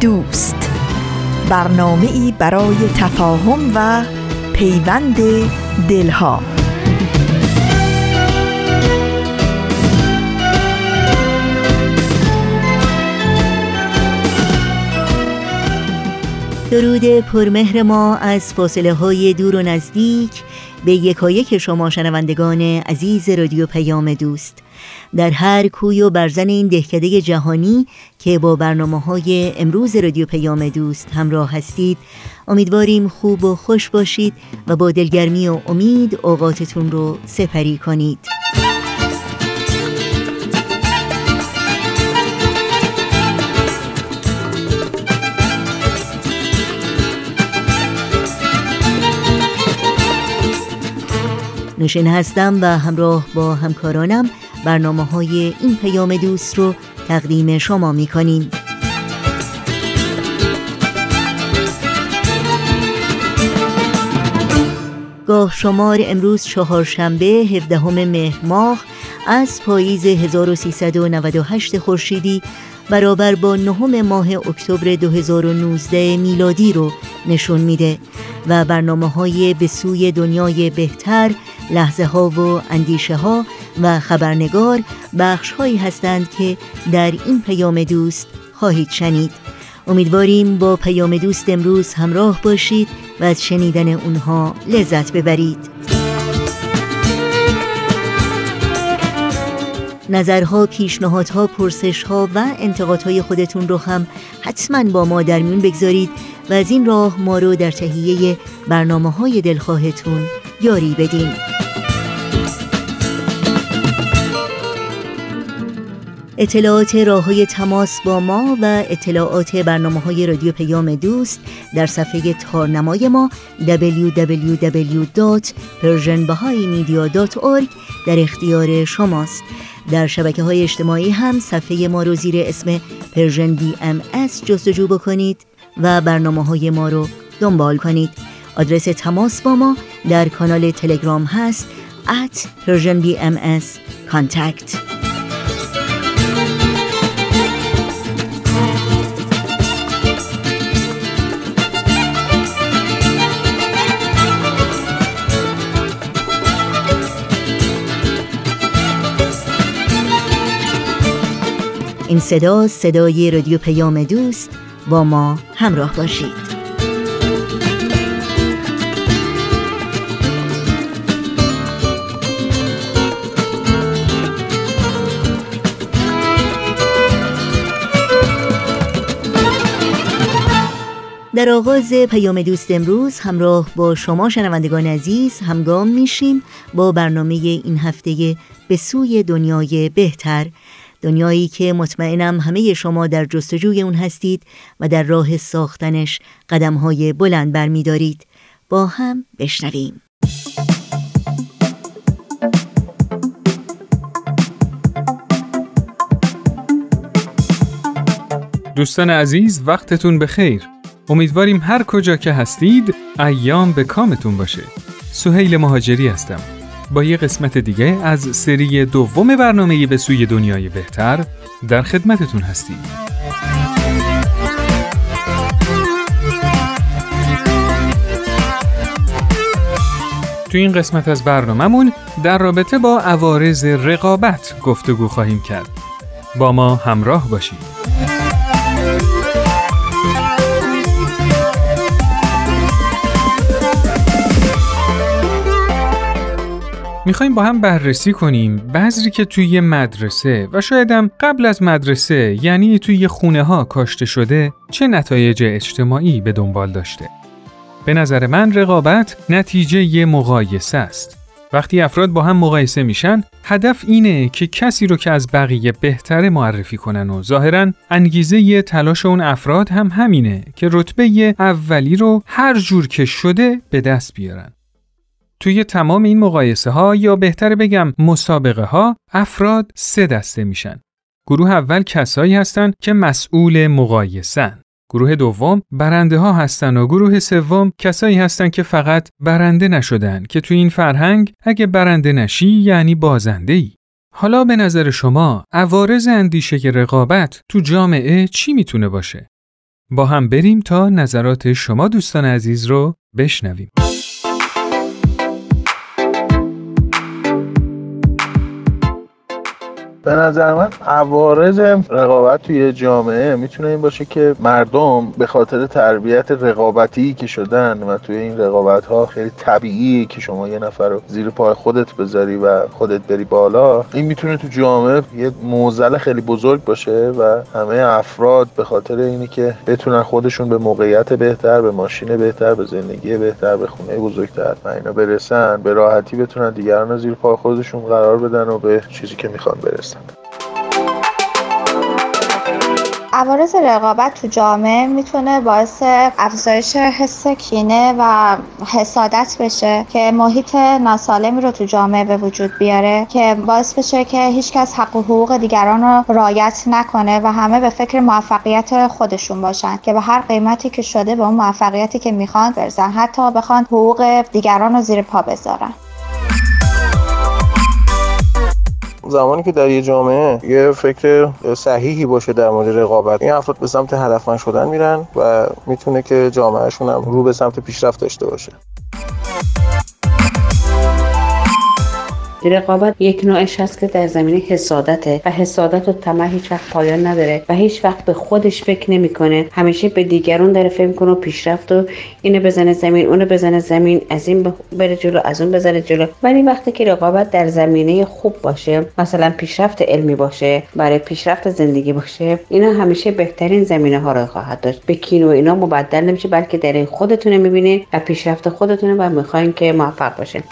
دوست. برنامه ای برای تفاهم و پیوند دلها. درود پرمهر ما از فاصله های دور و نزدیک به یکایک شما شنوندگان عزیز رادیو پیام دوست. در هر کوی و برزن این دهکده جهانی که با برنامه های امروز رادیو پیام دوست همراه هستید امیدواریم خوب و خوش باشید و با دلگرمی و امید اوقاتتون رو سپری کنید. نوشین هستم و همراه با همکارانم برنامه های این پیام دوست رو تقدیم شما می کنیم. گاه شمار امروز چهارشنبه 17 مهر ماه از پاییز 1398 خورشیدی برابر با نهم ماه اکتبر 2019 میلادی رو نشون میده و برنامه های به سوی دنیای بهتر لحظه ها و اندیشه ها و خبرنگار بخش هایی هستند که در این پیام دوست خواهید شنید. امیدواریم با پیام دوست امروز همراه باشید و از شنیدن اونها لذت ببرید. نظرها، پیشنهادها، پرسشها و انتقادهای خودتون رو هم حتما با ما در میون بگذارید و از این راه ما رو در تهیه برنامه های دلخواهتون یاری بدین. اطلاعات راه های تماس با ما و اطلاعات برنامه های رادیو پیام دوست در صفحه تارنمای ما www.persianbahaimedia.org در اختیار شماست. در شبکه های اجتماعی هم صفحه ما رو زیر اسم پرژن بی ام جستجو بکنید و برنامه های ما رو دنبال کنید. آدرس تماس با ما در کانال تلگرام هست at Persian BMS contact. این صدا صدای رادیو پیام دوست با ما همراه باشید. در آغاز پیام دوست امروز همراه با شما شنوندگان عزیز همگام میشیم با برنامه این هفته به سوی دنیای بهتر دنیایی که مطمئنم همه شما در جستجوی اون هستید و در راه ساختنش قدمهای بلند برمیدارید. با هم بشنویم. دوستان عزیز وقتتون بخیر. امیدواریم هر کجا که هستید ایام به کامتون باشه. سهیل مهاجری هستم. با یه قسمت دیگه از سری دوم برنامه به سوی دنیای بهتر در خدمتتون هستیم. تو این قسمت از برنامهمون در رابطه با عوارض رقابت گفتگو خواهیم کرد. با ما همراه باشید. می‌خوایم با هم بررسی کنیم بذری که توی مدرسه و شایدم قبل از مدرسه یعنی توی خونه ها کاشته شده چه نتایج اجتماعی به دنبال داشته. به نظر من رقابت نتیجه ی مقایسه است. وقتی افراد با هم مقایسه میشن هدف اینه که کسی رو که از بقیه بهتره معرفی کنن و ظاهرا انگیزه تلاش اون افراد هم همینه که رتبه اولی رو هر جور که شده به دست بیارن. توی تمام این مقایسه ها یا بهتره بگم مسابقه ها افراد سه دسته میشن. گروه اول کسایی هستن که مسئول مقایسن. گروه دوم برنده ها هستن و گروه سوم کسایی هستن که فقط برنده نشدن که توی این فرهنگ اگه برنده نشی یعنی بازنده ای. حالا به نظر شما عوارض اندیشه رقابت تو جامعه چی می‌تونه باشه؟ با هم بریم تا نظرات شما دوستان عزیز رو بشنویم. به نظر من عوارض رقابت توی جامعه می‌تونه این باشه که مردم به خاطر تربیت رقابتی که شدن و توی این رقابت ها خیلی طبیعیه که شما یه نفر رو زیر پای خودت بذاری و خودت بری بالا این می‌تونه تو جامعه یه موزل خیلی بزرگ باشه و همه افراد به خاطر اینی که بتونن خودشون به موقعیت بهتر به ماشین بهتر به زندگی بهتر به خونه بزرگتر و اینا برسن به راحتی بتونن دیگران رو زیر پای خودشون قرار بدن و به چیزی که می‌خوان برسن. عوارض رقابت تو جامعه می‌تونه باعث افزایش حس کینه و حسادت بشه که محیط ناسالمی رو تو جامعه به وجود بیاره که باعث بشه که هیچکس حق و حقوق دیگران رو رعایت نکنه و همه به فکر موفقیت خودشون باشن که به هر قیمتی که شده به اون موفقیتی که می‌خوان برسن حتی بخوان حقوق دیگران رو زیر پا بذارن. زمانی که در یه جامعه یه فکر صحیحی باشه در مورد رقابت این افراد به سمت هدفمند شدن میرن و می‌تونه که جامعهشون هم رو به سمت پیشرفت داشته باشه. رقابت یک نوعش هست که در زمینه حسادته و حسادت و طمع هیچ وقت پایان نداره و هیچ وقت به خودش فکر نمی‌کنه. همیشه به دیگران داره فکر کنه و پیشرفت و اینو بزنه زمین اونو بزنه زمین از این بره جلو از اون بزنه جلو. ولی وقتی که رقابت در زمینه خوب باشه مثلا پیشرفت علمی باشه برای پیشرفت زندگی باشه اینا همیشه بهترین زمینه ها رو خواهد داشت. به کینو اینا مبدل نمیشه بلکه در این خودتونه می‌بینه و پیشرفت خودتونه و می‌خواین که موفق باشه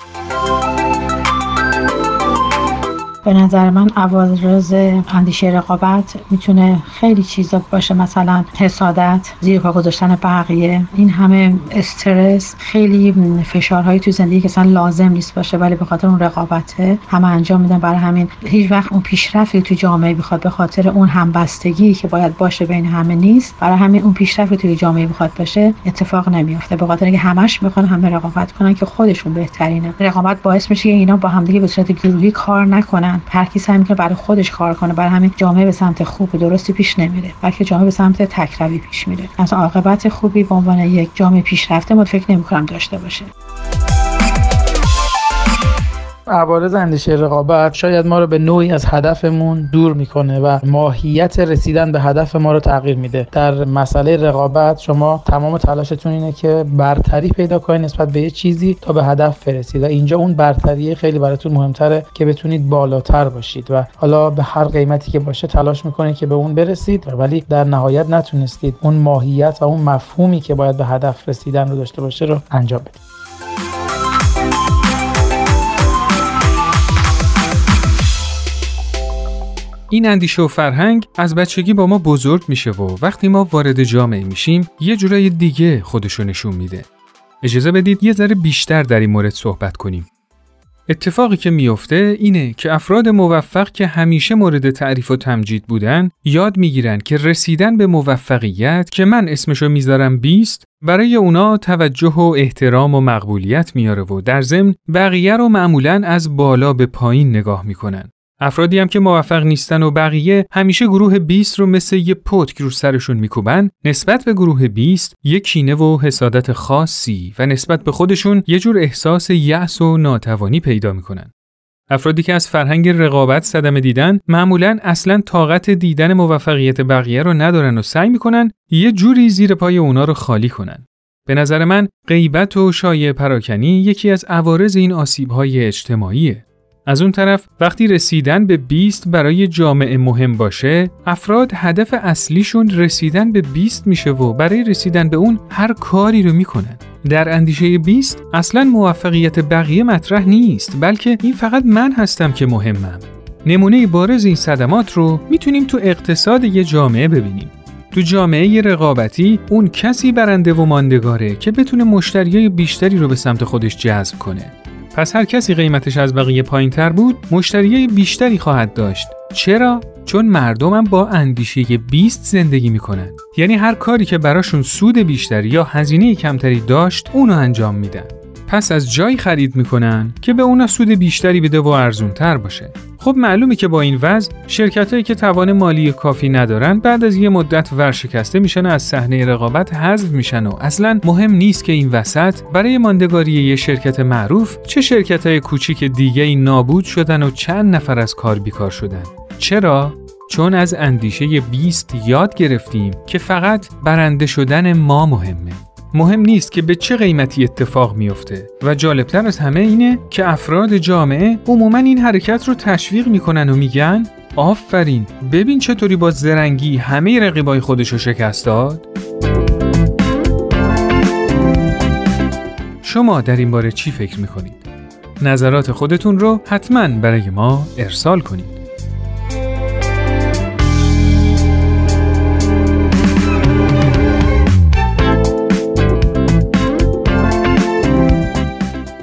به نظر من عوارض اندیشه رقابت می‌تونه خیلی چیزا باشه مثلا حسادت زیر پا گذاشتن بقیه. این همه استرس خیلی فشارهایی تو زندگی که اصلا لازم نیست باشه ولی به خاطر اون رقابته همه انجام میدن. برای همین هیچ وقت اون پیشرفتی تو جامعه بخواد به خاطر اون همبستگی که باید باشه بین همه نیست. برای همین اون پیشرفتی توی جامعه بخواد باشه اتفاق نمیافته. به خاطر اینکه همش می‌خوان همه رقابت کنن که خودشون بهترینه. رقابت باعث میشه اینا با همدیگه به صورت گروهی کار نکنن. هر کی سعی برای خودش کار کنه برای همین جامعه به سمت خوب درستی پیش نمیره بلکه جامعه به سمت تکروی پیش میره. از عاقبت خوبی به عنوان یک جامعه پیشرفته ما فکر نمی‌کنم داشته باشه. عوارض اندیشه رقابت شاید ما رو به نوعی از هدفمون دور می‌کنه و ماهیت رسیدن به هدف ما رو تغییر میده. در مسئله رقابت شما تمام تلاشتون اینه که برتری پیدا کنید نسبت به یه چیزی تا به هدف برسید و اینجا اون برتری خیلی براتون مهمتره که بتونید بالاتر باشید و حالا به هر قیمتی که باشه تلاش می‌کنید که به اون برسید ولی در نهایت نتونستید اون ماهیت و اون مفهومی که باید به هدف رسیدن رو داشته باشه رو انجام بدید. این اندیشه و فرهنگ از بچگی با ما بزرگ میشه و وقتی ما وارد جامعه میشیم یه جورای دیگه خودشو نشون میده. اجازه بدید یه ذره بیشتر در این مورد صحبت کنیم. اتفاقی که میفته اینه که افراد موفق که همیشه مورد تعریف و تمجید بودن یاد می‌گیرن که رسیدن به موفقیت که من اسمشو می‌ذارم بیست برای اونا توجه و احترام و مقبولیت میاره و در ضمن بقیه رو معمولا از بالا به پایین نگاه می‌کنن. افرادی هم که موفق نیستن و بقیه همیشه گروه 20 رو مثل یه پتک رو سرشون میکوبن نسبت به گروه 20 یک کینه و حسادت خاصی و نسبت به خودشون یه جور احساس یأس و ناتوانی پیدا می‌کنن. افرادی که از فرهنگ رقابت صدمه دیدن معمولا اصلا طاقت دیدن موفقیت بقیه رو ندارن و سعی می‌کنن یه جوری زیر پای اونا رو خالی کنن. به نظر من غیبت و شایع پراکنی یکی از عوارض این آسیب‌های اجتماعیه. از اون طرف وقتی رسیدن به 20 برای جامعه مهم باشه افراد هدف اصلیشون رسیدن به 20 میشه و برای رسیدن به اون هر کاری رو می‌کنن در اندیشه 20 اصلا موفقیت بقیه مطرح نیست بلکه این فقط من هستم که مهمم. نمونه بارز این صدمات رو می‌تونیم تو اقتصاد یه جامعه ببینیم. تو جامعه رقابتی اون کسی برنده و ماندگاره که بتونه مشتریای بیشتری رو به سمت خودش جذب کنه. پس هر کسی قیمتش از بقیه پایین تر بود مشتریای بیشتری خواهد داشت. چرا؟ چون مردمم با اندیشه 20 زندگی می‌کنن. یعنی هر کاری که براشون سود بیشتری یا هزینه کمتری داشت اونو انجام میدن. پس از جایی خرید می‌کنن که به اونا سود بیشتری بده و ارزون تر باشه. خب معلومه که با این وضع شرکتهایی که توان مالی کافی ندارن بعد از یه مدت ورشکسته میشن و از صحنه رقابت حذف میشن و اصلا مهم نیست که این وسط برای ماندگاری یه شرکت معروف چه شرکت های کوچیک دیگه ای نابود شدن و چند نفر از کار بیکار شدن. چرا؟ چون از اندیشه 20 یاد گرفتیم که فقط برنده شدن ما مهمه. مهم نیست که به چه قیمتی اتفاق میافته و جالبتر از همه اینه که افراد جامعه عموما این حرکت رو تشویق می‌کنن و میگن آفرین ببین چطوری با زرنگی همه رقیبای خودش رو شکست داد شما در این باره چی فکر می‌کنید؟ نظرات خودتون رو حتما برای ما ارسال کنید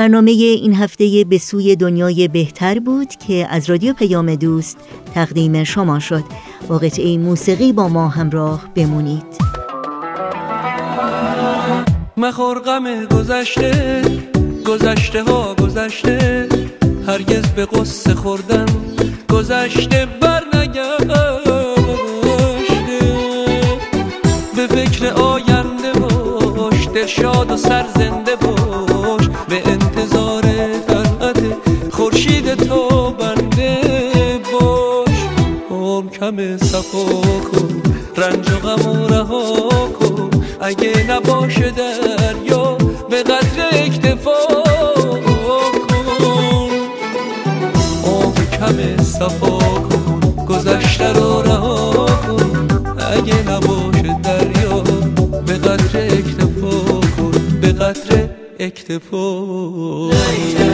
برنامه این هفته به سوی دنیای بهتر بود که از رادیو پیام دوست تقدیم شما شد. با قطعه موسیقی با ما همراه بمونید. مخور غم گذشته گذشته ها گذشته هرگز به قصه خوردن گذشته بر به فکر آینده باش دل شاد و سر زنده باش. به انتظار طلعت خورشید تو بنده باش. هم کم صفا کن رنج و غم و رها کن. اگه نباشه دریا به قدر اکتفا اکتفا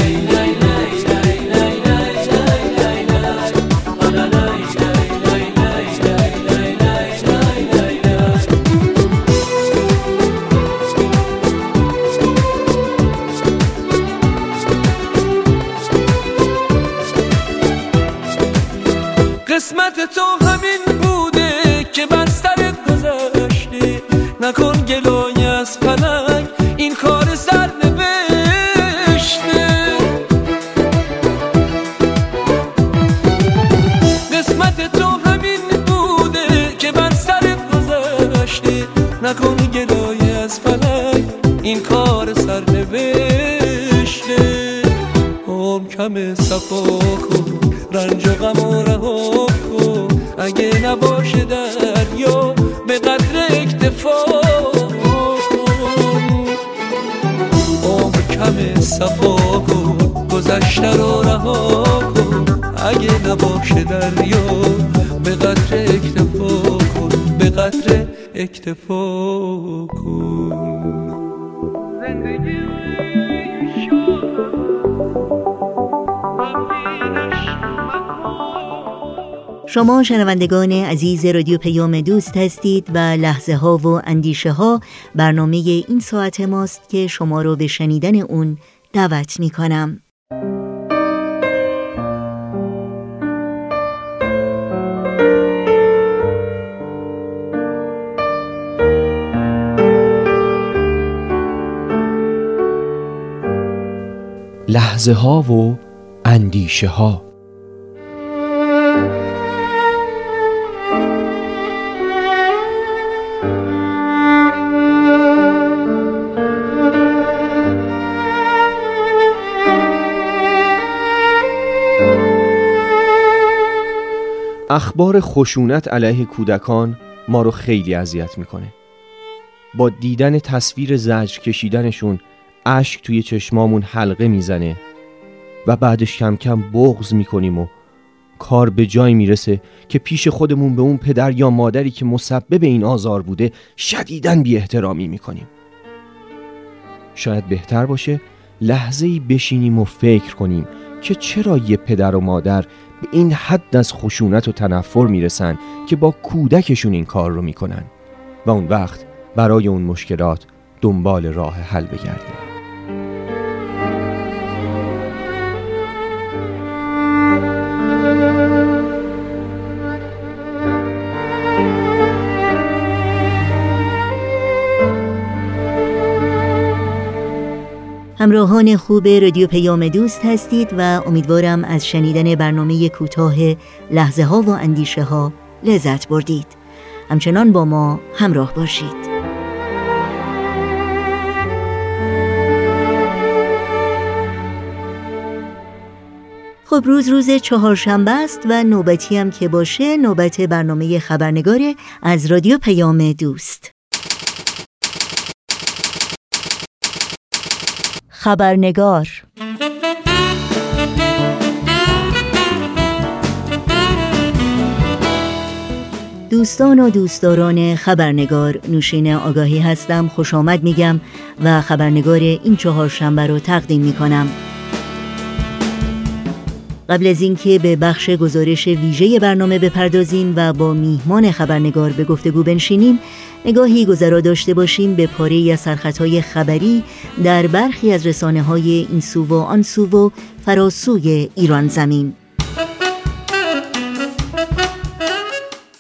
اکتفا کن زندگی شما شنوندگان عزیز رادیو پیام دوست هستید و لحظه ها و اندیشه ها برنامه این ساعت ماست که شما رو به شنیدن اون دعوت می کنم. لحظه ها و اندیشه ها اخبار خشونت علیه کودکان ما رو خیلی اذیت می‌کنه. با دیدن تصویر زجر کشیدنشون اشک توی چشمامون حلقه می‌زنه و بعدش کم کم بغز می‌کنیم و کار به جای می‌رسه که پیش خودمون به اون پدر یا مادری که مسبب این آزار بوده شدیدن بی احترامی می‌کنیم. شاید بهتر باشه لحظه ای بشینیم و فکر کنیم که چرا یه پدر و مادر به این حد از خشونت و تنفر می‌رسن که با کودکشون این کار رو می‌کنن و اون وقت برای اون مشکلات دنبال راه حل بگردیم. همراهان خوب رادیو پیام دوست هستید و امیدوارم از شنیدن برنامه کوتاه لحظه ها و اندیشه ها لذت بردید. همچنان با ما همراه باشید. خب روز روز چهارشنبه است و نوبتی هم که باشه نوبت برنامه خبرنگار از رادیو پیام دوست. خبرنگار. دوستان و دوستداران خبرنگار نوشین آگاهی هستم خوش آمد میگم و خبرنگار این چهارشنبه رو تقدیم می‌کنم. قبل از اینکه به بخش گزارش ویژه برنامه بپردازیم و با میهمان خبرنگار به گفتگو بنشینیم نگاهی گذرا داشته باشیم به پاره از سرخطهای خبری در برخی از رسانه های این سو و آن سو و فراسوی ایران زمین.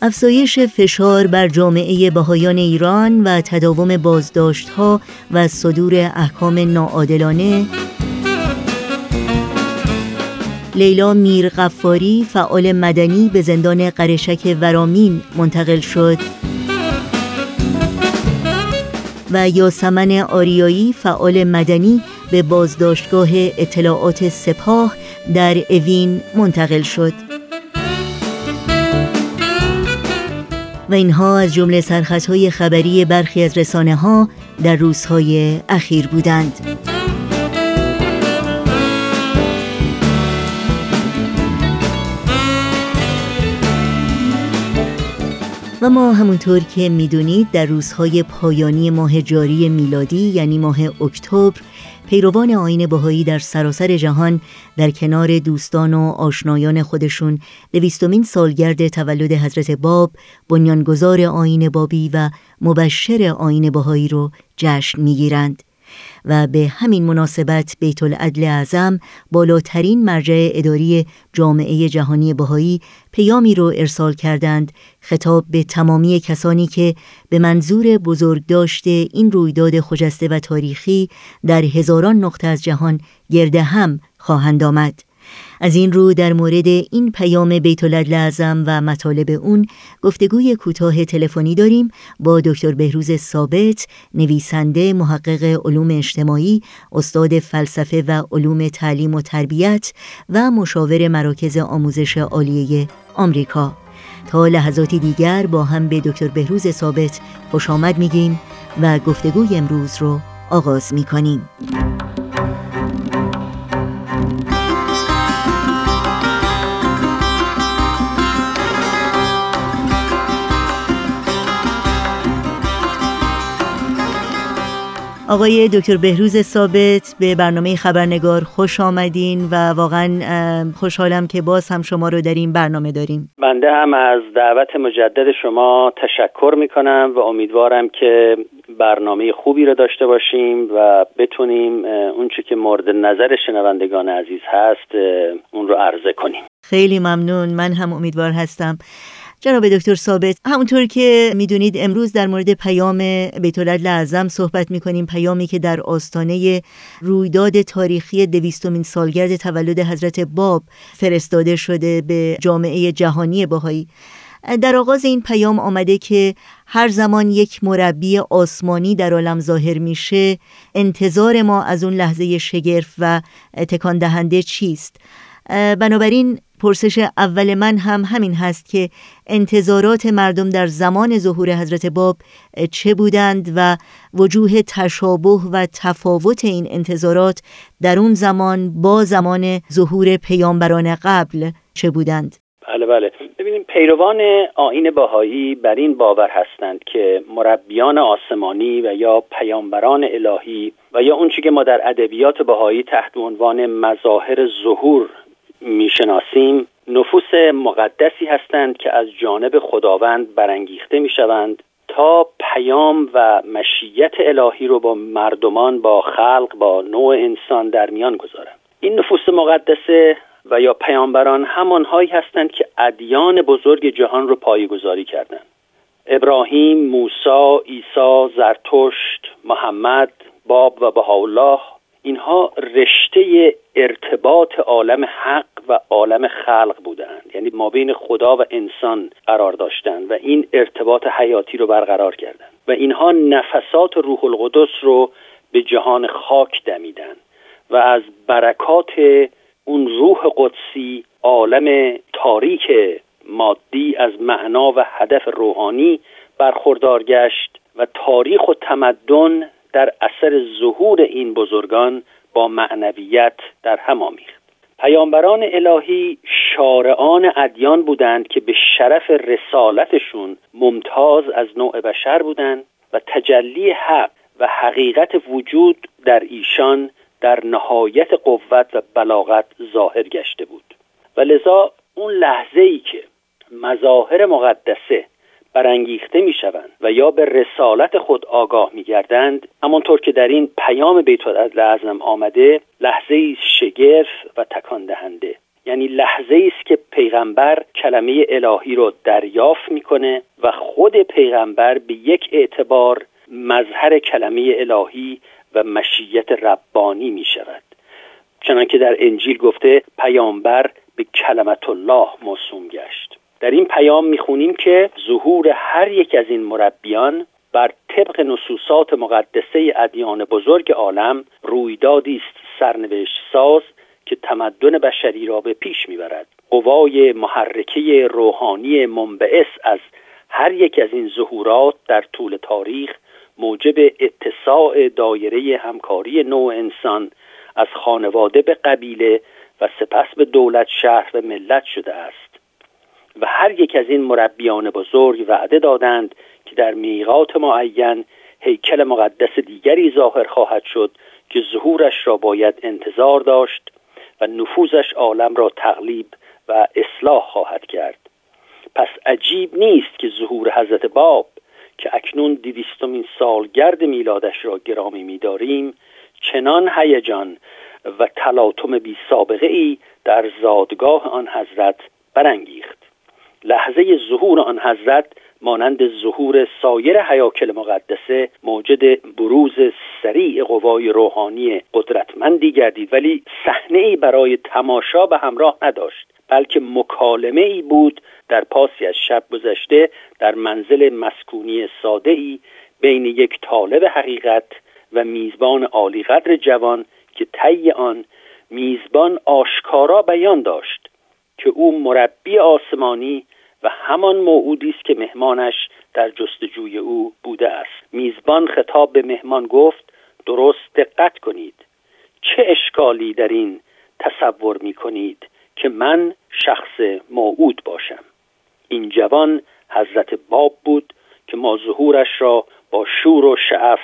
افزایش فشار بر جامعه بهایان ایران و تداوم بازداشت ها و صدور احکام ناعادلانه. لیلا میر غفاری فعال مدنی به زندان قرشک ورامین منتقل شد. و یاسمن آریایی فعال مدنی به بازداشتگاه اطلاعات سپاه در اوین منتقل شد. و اینها از جمله سرخطهای خبری برخی از رسانه ها در روزهای اخیر بودند. و ما همونطور که می‌دونید در روزهای پایانی ماه جاری میلادی یعنی ماه اکتبر پیروان آین بهایی در سراسر جهان در کنار دوستان و آشنایان خودشون دویستمین سالگرد تولد حضرت باب بنیانگذار آین بابی و مبشر آین بهایی رو جشن می‌گیرند. و به همین مناسبت بیت العدل اعظم بالاترین مرجع اداری جامعه جهانی بهایی پیامی رو ارسال کردند خطاب به تمامی کسانی که به منظور بزرگ داشته این رویداد خجسته و تاریخی در هزاران نقطه از جهان گرده هم خواهند آمد. از این رو در مورد این پیام بیت اعظم و مطالب اون گفتگوی کوتاه تلفنی داریم با دکتر بهروز ثابت نویسنده محقق علوم اجتماعی استاد فلسفه و علوم تعلیم و تربیت و مشاور مراکز آموزش عالیه آمریکا. تا لحظاتی دیگر با هم به دکتر بهروز ثابت خوش آمد میگیم و گفتگوی امروز رو آغاز می‌کنیم. آقای دکتر بهروز ثابت به برنامه خبرنگار خوش آمدین و واقعا خوشحالم که باز هم شما رو در این برنامه داریم. بنده هم از دعوت مجدد شما تشکر می کنم و امیدوارم که برنامه خوبی رو داشته باشیم و بتونیم اونچه که مورد نظر شنوندگان عزیز هست اون رو عرضه کنیم. خیلی ممنون. من هم امیدوار هستم. جناب دکتر ثابت همونطور که می‌دونید امروز در مورد پیام بیت اعظم صحبت می‌کنیم. پیامی که در آستانه رویداد تاریخی دویستمین سالگرد تولد حضرت باب فرستاده شده به جامعه جهانی باهایی در آغاز این پیام آمده که هر زمان یک مربی آسمانی در عالم ظاهر میشه انتظار ما از اون لحظه شگرف و تکان دهنده چیست؟ بنابراین پرسش اول من هم همین هست که انتظارات مردم در زمان ظهور حضرت باب چه بودند و وجوه تشابه و تفاوت این انتظارات در اون زمان با زمان ظهور پیامبران قبل چه بودند؟ بله بله ببینیم پیروان آین باهایی بر این باور هستند که مربیان آسمانی و یا پیامبران الهی و یا اون که ما در ادبیات باهایی تحت عنوان مظاهر ظهور می‌شناسیم. نفوس مقدسی هستند که از جانب خداوند برانگیخته می‌شوند تا پیام و مشیت الهی رو با مردمان با خلق با نوع انسان در میان گذارند. این نفوس مقدسه و یا پیامبران همانهایی هستند که ادیان بزرگ جهان رو پایگذاری کردند. ابراهیم، موسی، عیسی، زرتشت، محمد، باب و بهاءالله اینها رشته ارتباط عالم حق و عالم خلق بودند. یعنی ما بین خدا و انسان قرار داشتند و این ارتباط حیاتی رو برقرار کردند. و اینها نفسات روح القدس رو به جهان خاک دمیدند و از برکات اون روح قدسی عالم تاریک مادی از معنا و هدف روحانی برخوردار گشت و تاریخ و تمدن در اثر ظهور این بزرگان با معنویت در هم آمیخت. پیامبران الهی شارعان ادیان بودند که به شرف رسالتشون ممتاز از نوع بشر بودند و تجلی حق و حقیقت وجود در ایشان در نهایت قوت و بلاغت ظاهر گشته بود. و لذا اون لحظه ای که مظاهر مقدسه برانگیخته می شوند و یا به رسالت خود آگاه می گردند همانطور که در این پیام بیت اعظم آمده لحظه شگرف و تکان دهنده یعنی لحظه است که پیغمبر کلمه الهی رو دریافت می‌کنه و خود پیغمبر به یک اعتبار مظهر کلمه الهی و مشیت ربانی می شود چنانکه در انجیل گفته پیامبر به کلمت الله موسوم گشت. در این پیام می‌خونیم که ظهور هر یک از این مربیان بر طبق نصوصات مقدسه ادیان بزرگ عالم رویدادی است سرنوشت ساز که تمدن بشری را به پیش می‌برد. قوای محرکه روحانی منبعث از هر یک از این ظهورات در طول تاریخ موجب اتساع دایره همکاری نوع انسان از خانواده به قبیله و سپس به دولت شهر و ملت شده است. و هر یک از این مربیان بزرگ وعده دادند که در میقات معین هیکل مقدس دیگری ظاهر خواهد شد که ظهورش را باید انتظار داشت و نفوذش عالم را تقلیب و اصلاح خواهد کرد. پس عجیب نیست که ظهور حضرت باب که اکنون دویستمین سالگرد میلادش را گرامی میداریم چنان هیجان و تلاطم بی سابقه ای در زادگاه آن حضرت برانگیخت. لحظه ظهور آن حضرت مانند ظهور سایر حیاکل مقدسه موجد بروز سریع قوای روحانی قدرتمندی گردید ولی صحنه ای برای تماشا به همراه نداشت بلکه مکالمه ای بود در پاسی از شب گذشته در منزل مسکونی ساده ای بین یک طالب حقیقت و میزبان عالیقدر جوان که طی آن میزبان آشکارا بیان داشت که او مربی آسمانی و همان موعودی است که مهمانش در جستجوی او بوده است. میزبان خطاب به مهمان گفت درست دقت کنید. چه اشکالی در این تصور می کنید که من شخص موعود باشم؟ این جوان حضرت باب بود که ما ظهورش را با شور و شعف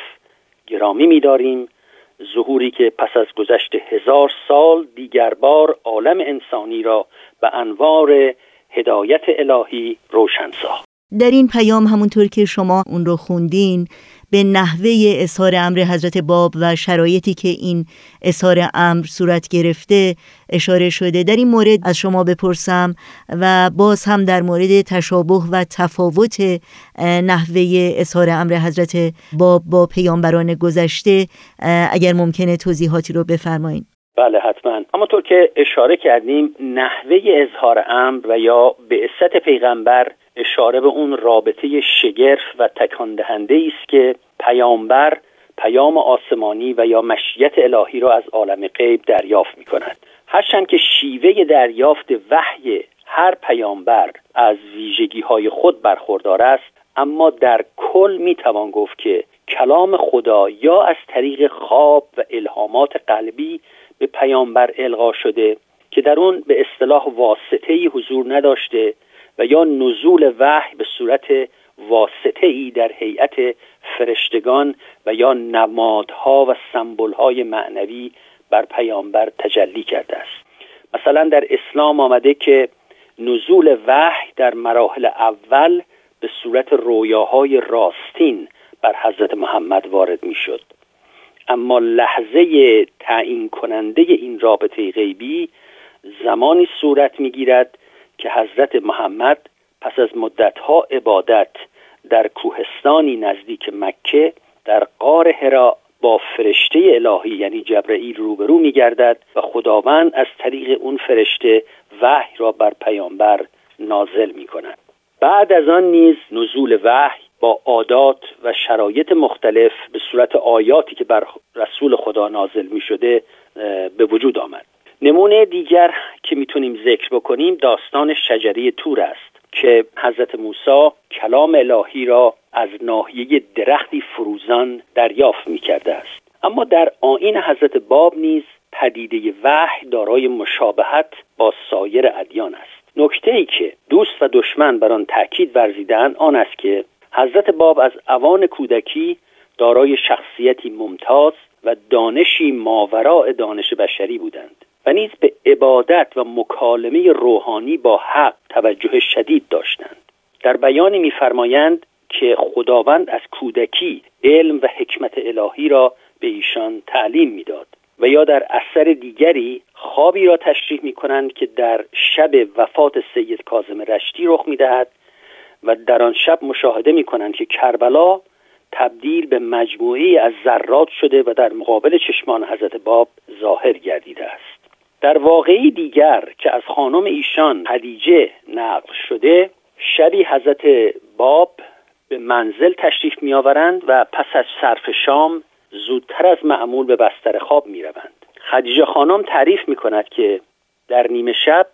گرامی می‌داریم. ظهوری که پس از گذشت هزار سال دیگر بار عالم انسانی را به انوار هدایت الهی روشن ساخت در این پیام همونطور که شما اون رو خوندین به نحوه اظهار امر حضرت باب و شرایطی که این اظهار امر صورت گرفته اشاره شده در این مورد از شما بپرسم و باز هم در مورد تشابه و تفاوت نحوه اظهار امر حضرت باب با پیامبران گذشته اگر ممکنه توضیحاتی رو بفرمایید بله حتما. همونطور که اشاره کردیم نحوه اظهار امر و یا به پیغمبر اشاره به اون رابطه شگرف و تکان دهنده است که پیامبر پیام آسمانی و یا مشیت الهی را از عالم غیب دریافت می کند هرچند که شیوه دریافت وحی هر پیامبر از ویژگی های خود برخوردار است اما در کل می‌توان گفت که کلام خدا یا از طریق خواب و الهامات قلبی به پیامبر القا شده که در اون به اصطلاح واسطه ای حضور نداشته و یا نزول وحی به صورت واسطه ای در هیئت فرشتگان و یا نمادها و سمبولهای معنوی بر پیامبر تجلی کرده است. مثلا در اسلام آمده که نزول وحی در مراحل اول به صورت رویاهای راستین بر حضرت محمد وارد می شد اما لحظه تعیین کننده این رابطه غیبی زمانی صورت می گیرد که حضرت محمد پس از مدتها عبادت در کوهستانی نزدیک مکه در قار هرا با فرشته الهی یعنی جبرئیل روبرو می گردد و خداوند از طریق اون فرشته وحی را بر پیامبر نازل می کند بعد از آن نیز نزول وحی با عادات و شرایط مختلف به صورت آیاتی که بر رسول خدا نازل می شده به وجود آمد. نمونه دیگر که می‌تونیم ذکر بکنیم داستان شجری تور است که حضرت موسی کلام الهی را از ناحیه درختی فروزان دریافت می کرده است. اما در آین حضرت باب نیز پدیده وحی دارای مشابهت با سایر ادیان است. نکته ای که دوست و دشمن بر آن تاکید ورزیدن آن است که حضرت باب از اوان کودکی دارای شخصیتی ممتاز و دانشی ماوراء دانش بشری بودند و نیز به عبادت و مکالمه روحانی با حق توجه شدید داشتند. در بیانی میفرمایند که خداوند از کودکی علم و حکمت الهی را به ایشان تعلیم می‌داد و یا در اثر دیگری خوابی را تشریح می کنند که در شب وفات سید کاظم رشتی رخ می دهد و در آن شب مشاهده می کنند که کربلا تبدیل به مجموعی از ذرات شده و در مقابل چشمان حضرت باب ظاهر گردیده است. در واقعی دیگر که از خانم ایشان خدیجه نقل شده شبی حضرت باب به منزل تشریف می آورند و پس از صرف شام زودتر از معمول به بستر خواب می روند خدیجه خانم تعریف می کند که در نیمه شب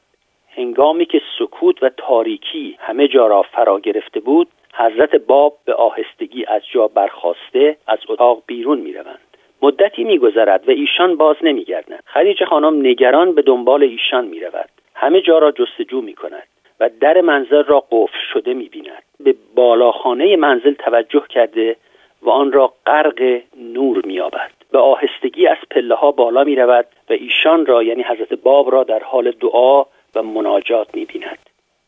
هنگامی که سکوت و تاریکی همه جا را فرا گرفته بود حضرت باب به آهستگی از جا برخواسته از اتاق بیرون می روند. مدتی میگذرد و ایشان باز نمیگردند خدیجه خانم نگران به دنبال ایشان می رود همه جا را جستجو می کند و در منزل را قفل شده می بیند به بالاخانه منزل توجه کرده و آن را غرق نور می آبد. به آهستگی از پله ها بالا می رود و ایشان را یعنی حضرت باب را در حال دعا و مناجات می بیند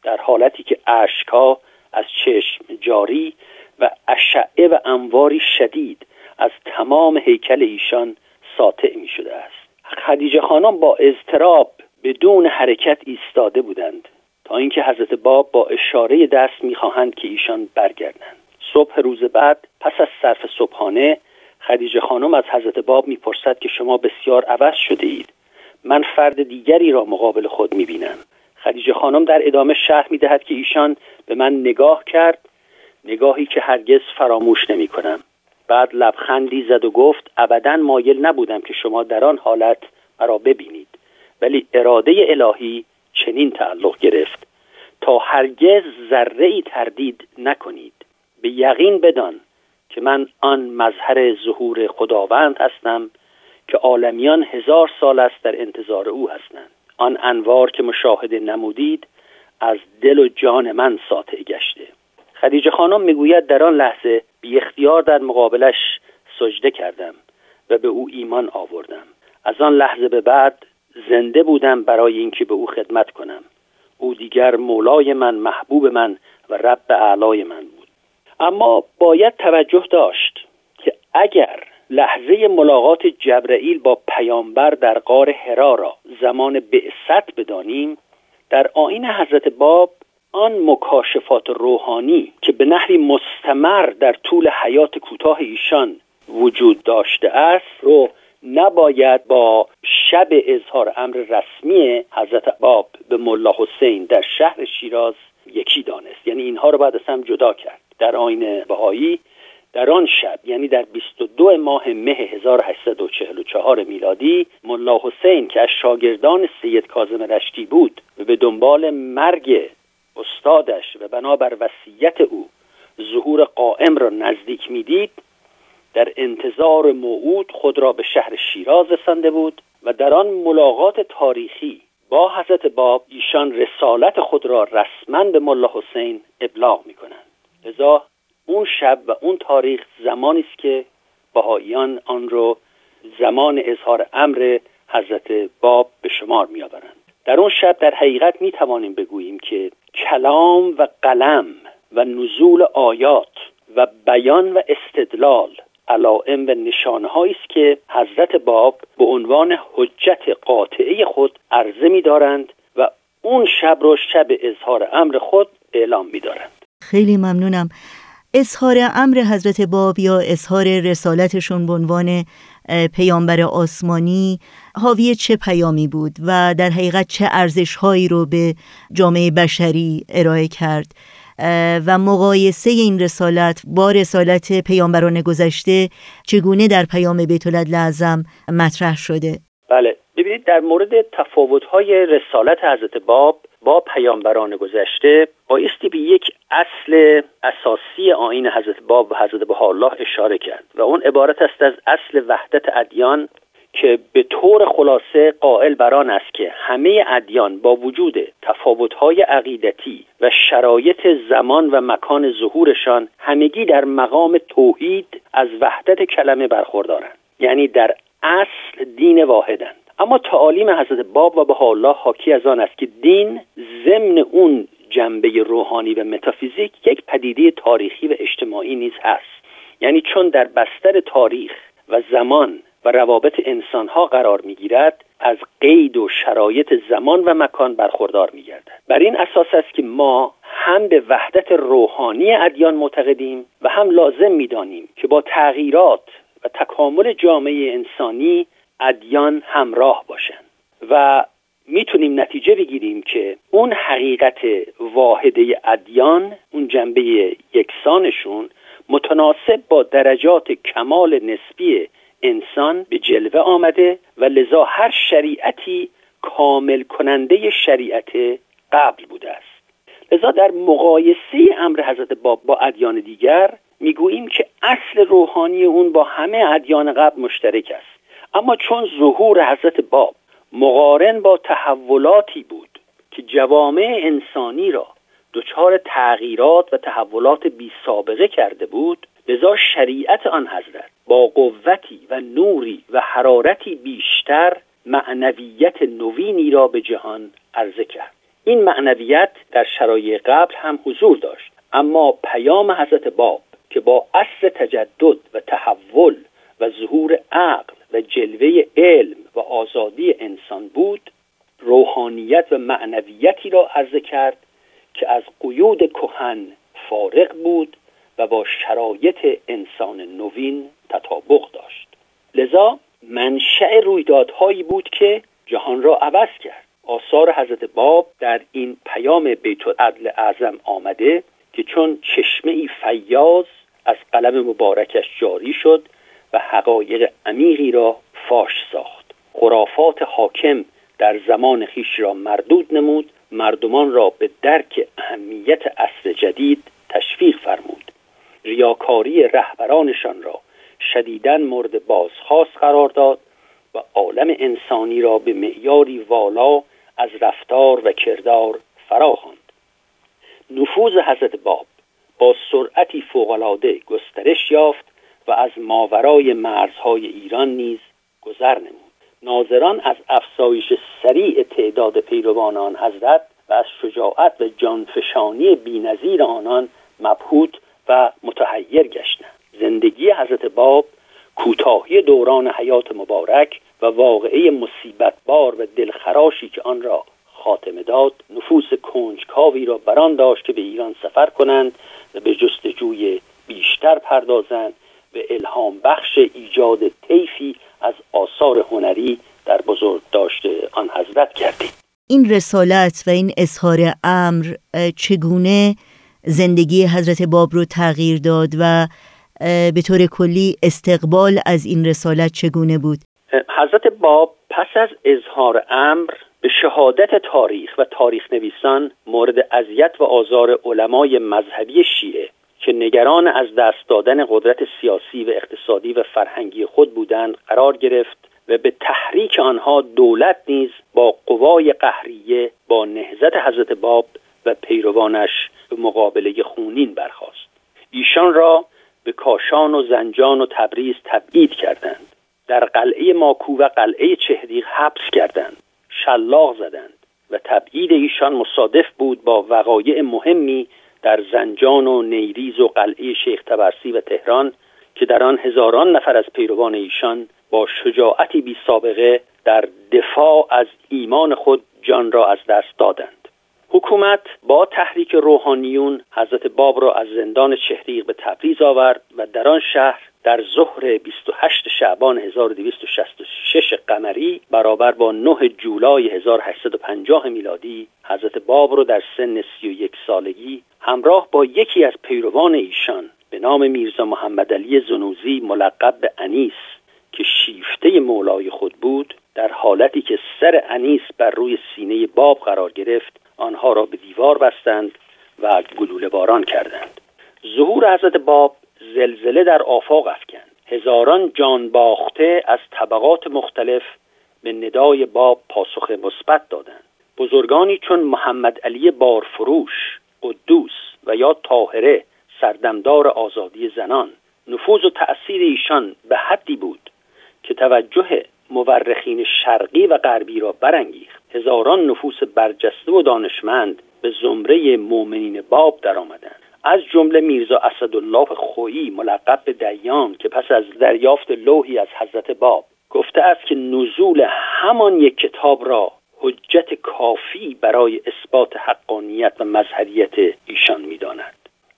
در حالتی که اشکها از چشم جاری و اشعه و انواری شدید از تمام هیکل ایشان ساطع می شده است. خدیجه خانم با اضطراب بدون حرکت ایستاده بودند تا اینکه حضرت باب با اشاره دست می‌خواهند که ایشان برگردند. صبح روز بعد پس از صرف صبحانه خدیجه خانم از حضرت باب می‌پرسد که شما بسیار عوض شده اید. من فرد دیگری را مقابل خود می‌بینم. خدیجه خانم در ادامه شرح می‌دهد که ایشان به من نگاه کرد نگاهی که هرگز فراموش نمی کنم بعد لبخندی زد و گفت ابدا مایل نبودم که شما در آن حالت مرا ببینید. ولی اراده الهی چنین تعلق گرفت. تا هرگز ذره ای تردید نکنید. به یقین بدان که من آن مظهر ظهور خداوند هستم که عالمیان هزار سال است در انتظار او هستند. آن انوار که مشاهده نمودید از دل و جان من ساطع گشته. خدیجه خانم می‌گوید در آن لحظه بی اختیار در مقابلش سجده کردم و به او ایمان آوردم. از آن لحظه به بعد زنده بودم برای اینکه به او خدمت کنم. او دیگر مولای من محبوب من و رب اعلای من بود. اما باید توجه داشت که اگر لحظه ملاقات جبرئیل با پیامبر در غار هرا را زمان بعثت بدانیم در آین حضرت باب آن مکاشفات روحانی که به نحوی مستمر در طول حیات کوتاه ایشان وجود داشته است رو نباید با شب اظهار امر رسمی حضرت باب به ملا حسین در شهر شیراز یکی دانست. یعنی اینها رو باید از هم جدا کرد. در آین بهایی در آن شب یعنی در 22 ماه مه 1844 میلادی ملا حسین که از شاگردان سید کاظم رشتی بود و به دنبال مرگ استادش و بنابر وصیت او ظهور قائم را نزدیک می‌دید در انتظار موعود خود را به شهر شیراز رسانده بود و در آن ملاقات تاریخی با حضرت باب ایشان رسالت خود را رسما به ملا حسین ابلاغ می کنند لذا اون شب و اون تاریخ زمانی است که بهاییان آن رو زمان اظهار امر حضرت باب به شمار می آورند در اون شب در حقیقت می توانیم بگوییم که کلام و قلم و نزول آیات و بیان و استدلال علائم و نشانهایی است که حضرت باب به عنوان حجت قاطعه خود عرضه می دارند و اون شب رو شب اظهار امر خود اعلام می دارند. خیلی ممنونم اظهار امر حضرت باب یا اظهار رسالتشون به عنوان پیامبر آسمانی حاوی چه پیامی بود و در حقیقت چه ارزش هایی رو به جامعه بشری ارائه کرد. و مقایسه این رسالت با رسالت پیامبران گذشته چگونه در پیام بیت لازم مطرح شده؟ بله. ببینید در مورد تفاوت‌های رسالت حضرت باب با پیامبران گذشته بایستی به یک اصل اساسی آین حضرت باب و حضرت بهاءالله اشاره کرد و اون عبارت است از اصل وحدت ادیان که به طور خلاصه قائل بران است که همه ادیان با وجود تفاوت‌های عقیدتی و شرایط زمان و مکان ظهورشان همگی در مقام توحید از وحدت کلمه برخوردارند. یعنی در اصل دین واحدند اما تعالیم حضرت باب و به الله حاکی از آن است که دین ضمن اون جنبه روحانی و متافیزیک یک پدیده تاریخی و اجتماعی نیز هست. یعنی چون در بستر تاریخ و زمان و روابط انسانها قرار می‌گیرد از قید و شرایط زمان و مکان برخوردار میگردد. بر این اساس است که ما هم به وحدت روحانی ادیان معتقدیم و هم لازم می‌دانیم که با تغییرات و تکامل جامعه انسانی ادیان همراه باشند و می‌تونیم نتیجه بگیریم که اون حقیقت واحده ادیان اون جنبه یکسانشون متناسب با درجات کمال نسبی انسان به جلوه آمده و لذا هر شریعتی کامل کننده شریعت قبل بوده است. لذا در مقایسه امر حضرت باب با ادیان دیگر می‌گوییم که اصل روحانی اون با همه ادیان قبل مشترک است. اما چون ظهور حضرت باب مقارن با تحولاتی بود که جوامع انسانی را دچار تغییرات و تحولات بی سابقه کرده بود لذا شریعت آن حضرت با قوتی و نوری و حرارتی بیشتر معنویت نوینی را به جهان عرضه کرد. این معنویت در شرایط قبل هم حضور داشت اما پیام حضرت باب که با اصل تجدد و تحول و ظهور عقل و جلوه علم و آزادی انسان بود روحانیت و معنویتی را عرضه کرد که از قیود کهن فارغ بود و با شرایط انسان نوین تطابق داشت. لذا منشأ رویدادهایی بود که جهان را عوض کرد. آثار حضرت باب در این پیام بیت العدل اعظم آمده که چون چشمه ای فیاض از قلم مبارکش جاری شد و حقایق عمیقی را فاش ساخت. خرافات حاکم در زمان خیش را مردود نمود مردمان را به درک اهمیت عصر جدید تشویق فرمود. ریاکاری رهبرانشان را شدیدا مورد بازخواست قرار داد و عالم انسانی را به معیاری والا از رفتار و کردار فراخواند. نفوذ حضرت باب با سرعتی فوقالعاده گسترش یافت از ماورای مرزهای ایران نیز گذر نمود. ناظران از افزایش سریع تعداد پیروان آن حضرت و از شجاعت و جانفشانی بینظیر آنان مبهوت و متحیر گشتند. زندگی حضرت باب کوتاهی دوران حیات مبارک و واقعه مصیبت بار و دلخراشی که آن را خاتمه داد نفوس کنجکاوی را بران داشت که به ایران سفر کنند و به جستجوی بیشتر پردازند به الهام بخش ایجاد طیفی از آثار هنری در بزرگ داشته آن حضرت کردید این رسالت و این اظهار امر چگونه زندگی حضرت باب رو تغییر داد و به طور کلی استقبال از این رسالت چگونه بود؟ حضرت باب پس از اظهار امر به شهادت تاریخ و تاریخ نویسان مورد اذیت و آزار علمای مذهبی شیعه که نگران از دست دادن قدرت سیاسی و اقتصادی و فرهنگی خود بودند قرار گرفت و به تحریک آنها دولت نیز با قوای قهریه با نهزت حضرت باب و پیروانش به مقابله خونین برخاست. ایشان را به کاشان و زنجان و تبریز تبعید کردند. در قلعه ماکو و قلعه چهدیق حبس کردند شلاق زدند و تبعید ایشان مصادف بود با وقایع مهمی در زنجان و نیریز و قلعه شیخ تبرسی و تهران که در آن هزاران نفر از پیروان ایشان با شجاعتی بی سابقه در دفاع از ایمان خود جان را از دست دادند. حکومت با تحریک روحانیون حضرت باب را از زندان چهریق به تبریز آورد و در آن شهر در ظهر 28 شعبان 1266 قمری برابر با 9 جولای 1850 میلادی حضرت باب را در سن 31 سالگی همراه با یکی از پیروان ایشان به نام میرزا محمد علی زنوزی ملقب به انیس که شیفته مولای خود بود در حالتی که سر انیس بر روی سینه باب قرار گرفت آنها را به دیوار بستند و گلوله باران کردند. ظهور حضرت باب زلزله در آفاق افکند. هزاران جان باخته از طبقات مختلف به ندای باب پاسخ مثبت دادند. بزرگانی چون محمد علی بارفروش قدوس و یا طاهره سردمدار آزادی زنان نفوذ و تأثیر ایشان به حدی بود که توجه مورخین شرقی و غربی را برانگیخت. هزاران نفوس برجسته و دانشمند به زمره مؤمنین باب درآمدند. از جمله میرزا اسدالله خویی ملقب به دیان که پس از دریافت لوحی از حضرت باب گفته است که نزول همان یک کتاب را حجت کافی برای اثبات حقانیت و مظهریت ایشان می‌داند.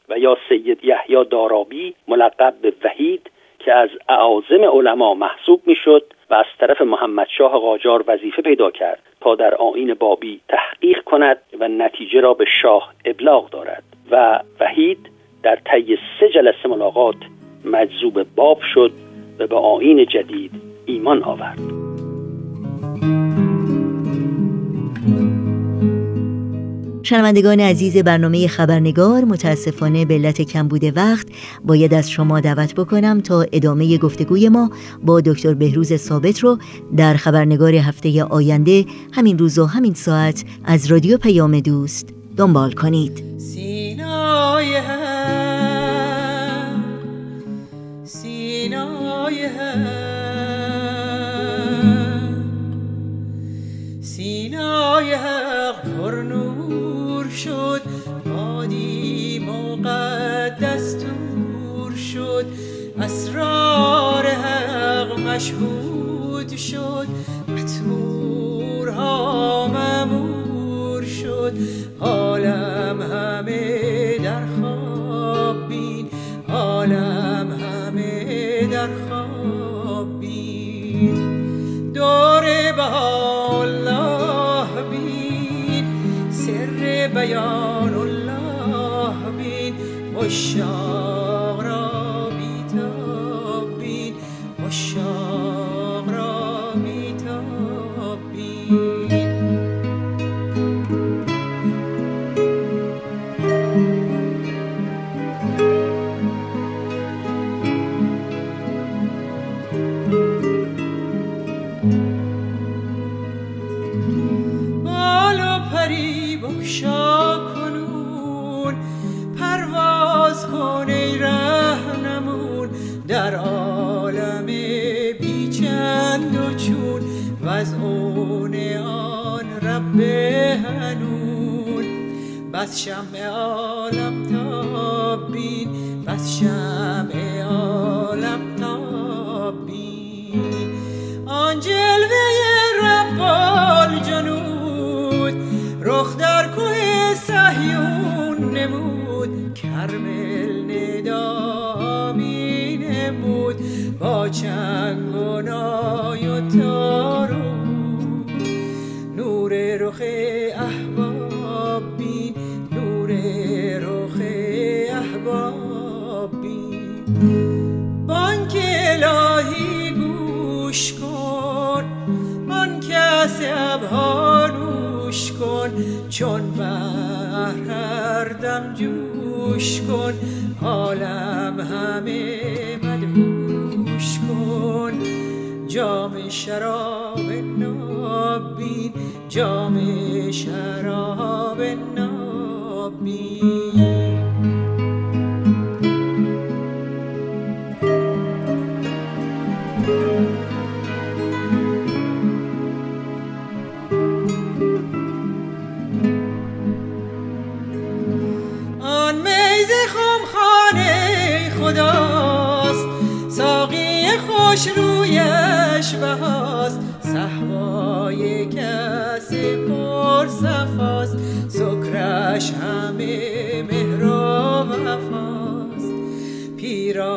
و یا سید یحیی دارابی ملقب به وحید که از اعاظم علما محسوب می‌شد و از طرف محمد شاه قاجار وظیفه پیدا کرد تا در آین بابی تحقیق کند و نتیجه را به شاه ابلاغ دارد. و وحید در طی سه جلسه ملاقات مجذوب باب شد و به آین جدید ایمان آورد. شنوندگان عزیز برنامه خبرنگار متاسفانه به علت کمبود وقت باید از شما دعوت بکنم تا ادامه گفتگوی ما با دکتر بهروز ثابت رو در خبرنگار هفته آینده همین روز و همین ساعت از رادیو پیام دوست. دنبال کنید. سینای هم سینای هم سینای شد بادی مقدس دور شد اسرار حق مشهود شد. بین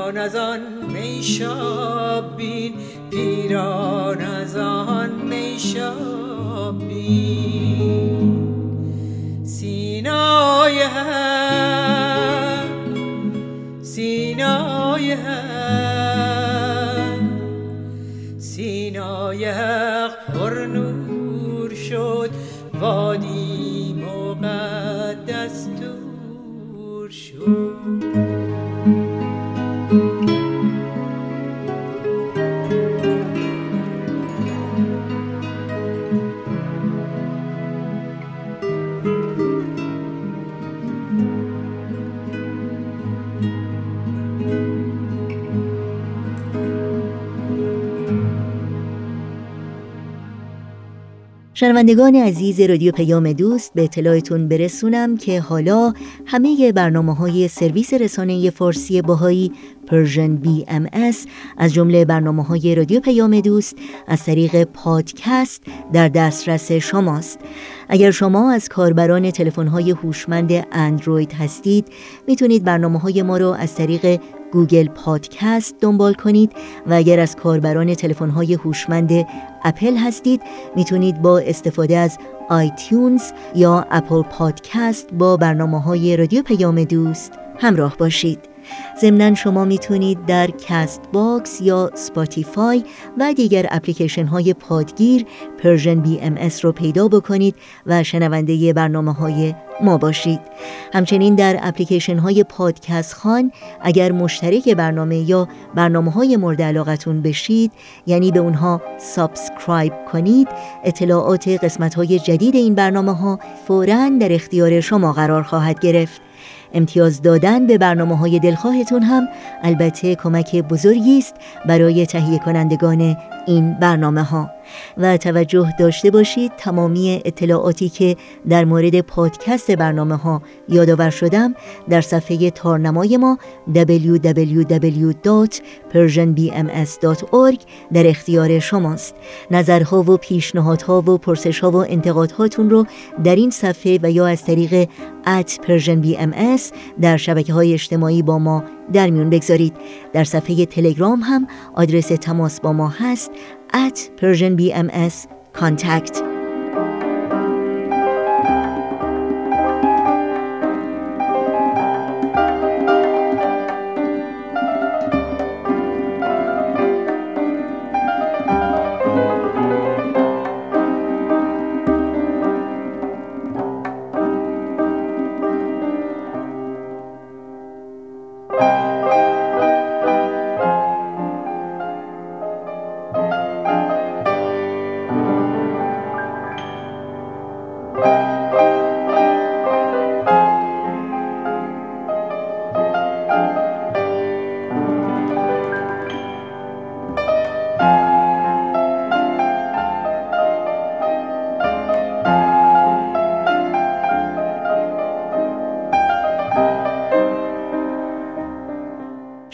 پیران از آن میشاب بین پیران از آن میشاب بین سینای هم سینای هم سینای حق پر نور شد وادی شنوندگان عزیز رادیو پیام دوست به اطلاعتون برسونم که حالا همه برنامه های سرویس رسانه فارسی بهایی Persian BMS از جمله برنامه های رادیو پیام دوست از طریق پادکست در دسترس شماست. اگر شما از کاربران تلفن های هوشمند اندروید هستید می‌تونید برنامه های ما رو از طریق Google Podcast دنبال کنید و اگر از کاربران تلفن های هوشمند اپل هستید می‌تونید با استفاده از iTunes یا Apple Podcast با برنامه های رادیو پیام دوست همراه باشید. ضمنا شما می‌تونید در Castbox یا Spotify و دیگر اپلیکیشن های پادگیر Persian BMS رو پیدا بکنید و شنونده برنامه های ما باشید. همچنین در اپلیکیشن های پادکست خوان اگر مشترک برنامه یا برنامه های مورد علاقتون بشید یعنی به اونها subscribe کنید اطلاعات قسمت های جدید این برنامه ها فوراً در اختیار شما قرار خواهد گرفت. امتیاز دادن به برنامه های دلخواهتون هم البته کمک بزرگی است برای تهیه کنندگان این برنامه ها و توجه داشته باشید تمامی اطلاعاتی که در مورد پادکست برنامه ها یادآور شدم در صفحه تارنمای ما www.persianbms.org در اختیار شماست. نظرها و پیشنهادها و پرسشها و انتقادهاتون رو در این صفحه و یا از طریق at persianbms در شبکه های اجتماعی با ما در میون بگذارید. در صفحه تلگرام هم آدرس تماس با ما هست. at Persian BMS contact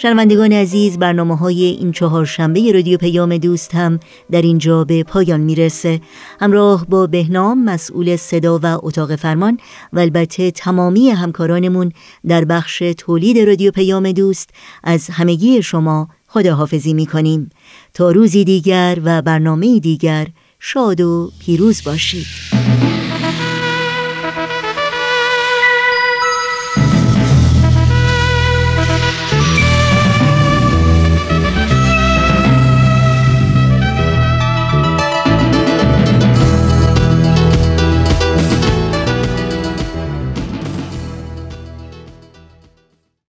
شنوندگان عزیز برنامه های این چهار شنبه رادیو پیام دوست هم در اینجا به پایان می‌رسه. همراه با بهنام مسئول صدا و اتاق فرمان و البته تمامی همکارانمون در بخش تولید رادیو پیام دوست از همگی شما خداحافظی می‌کنیم. تا روزی دیگر و برنامه دیگر شاد و پیروز باشید.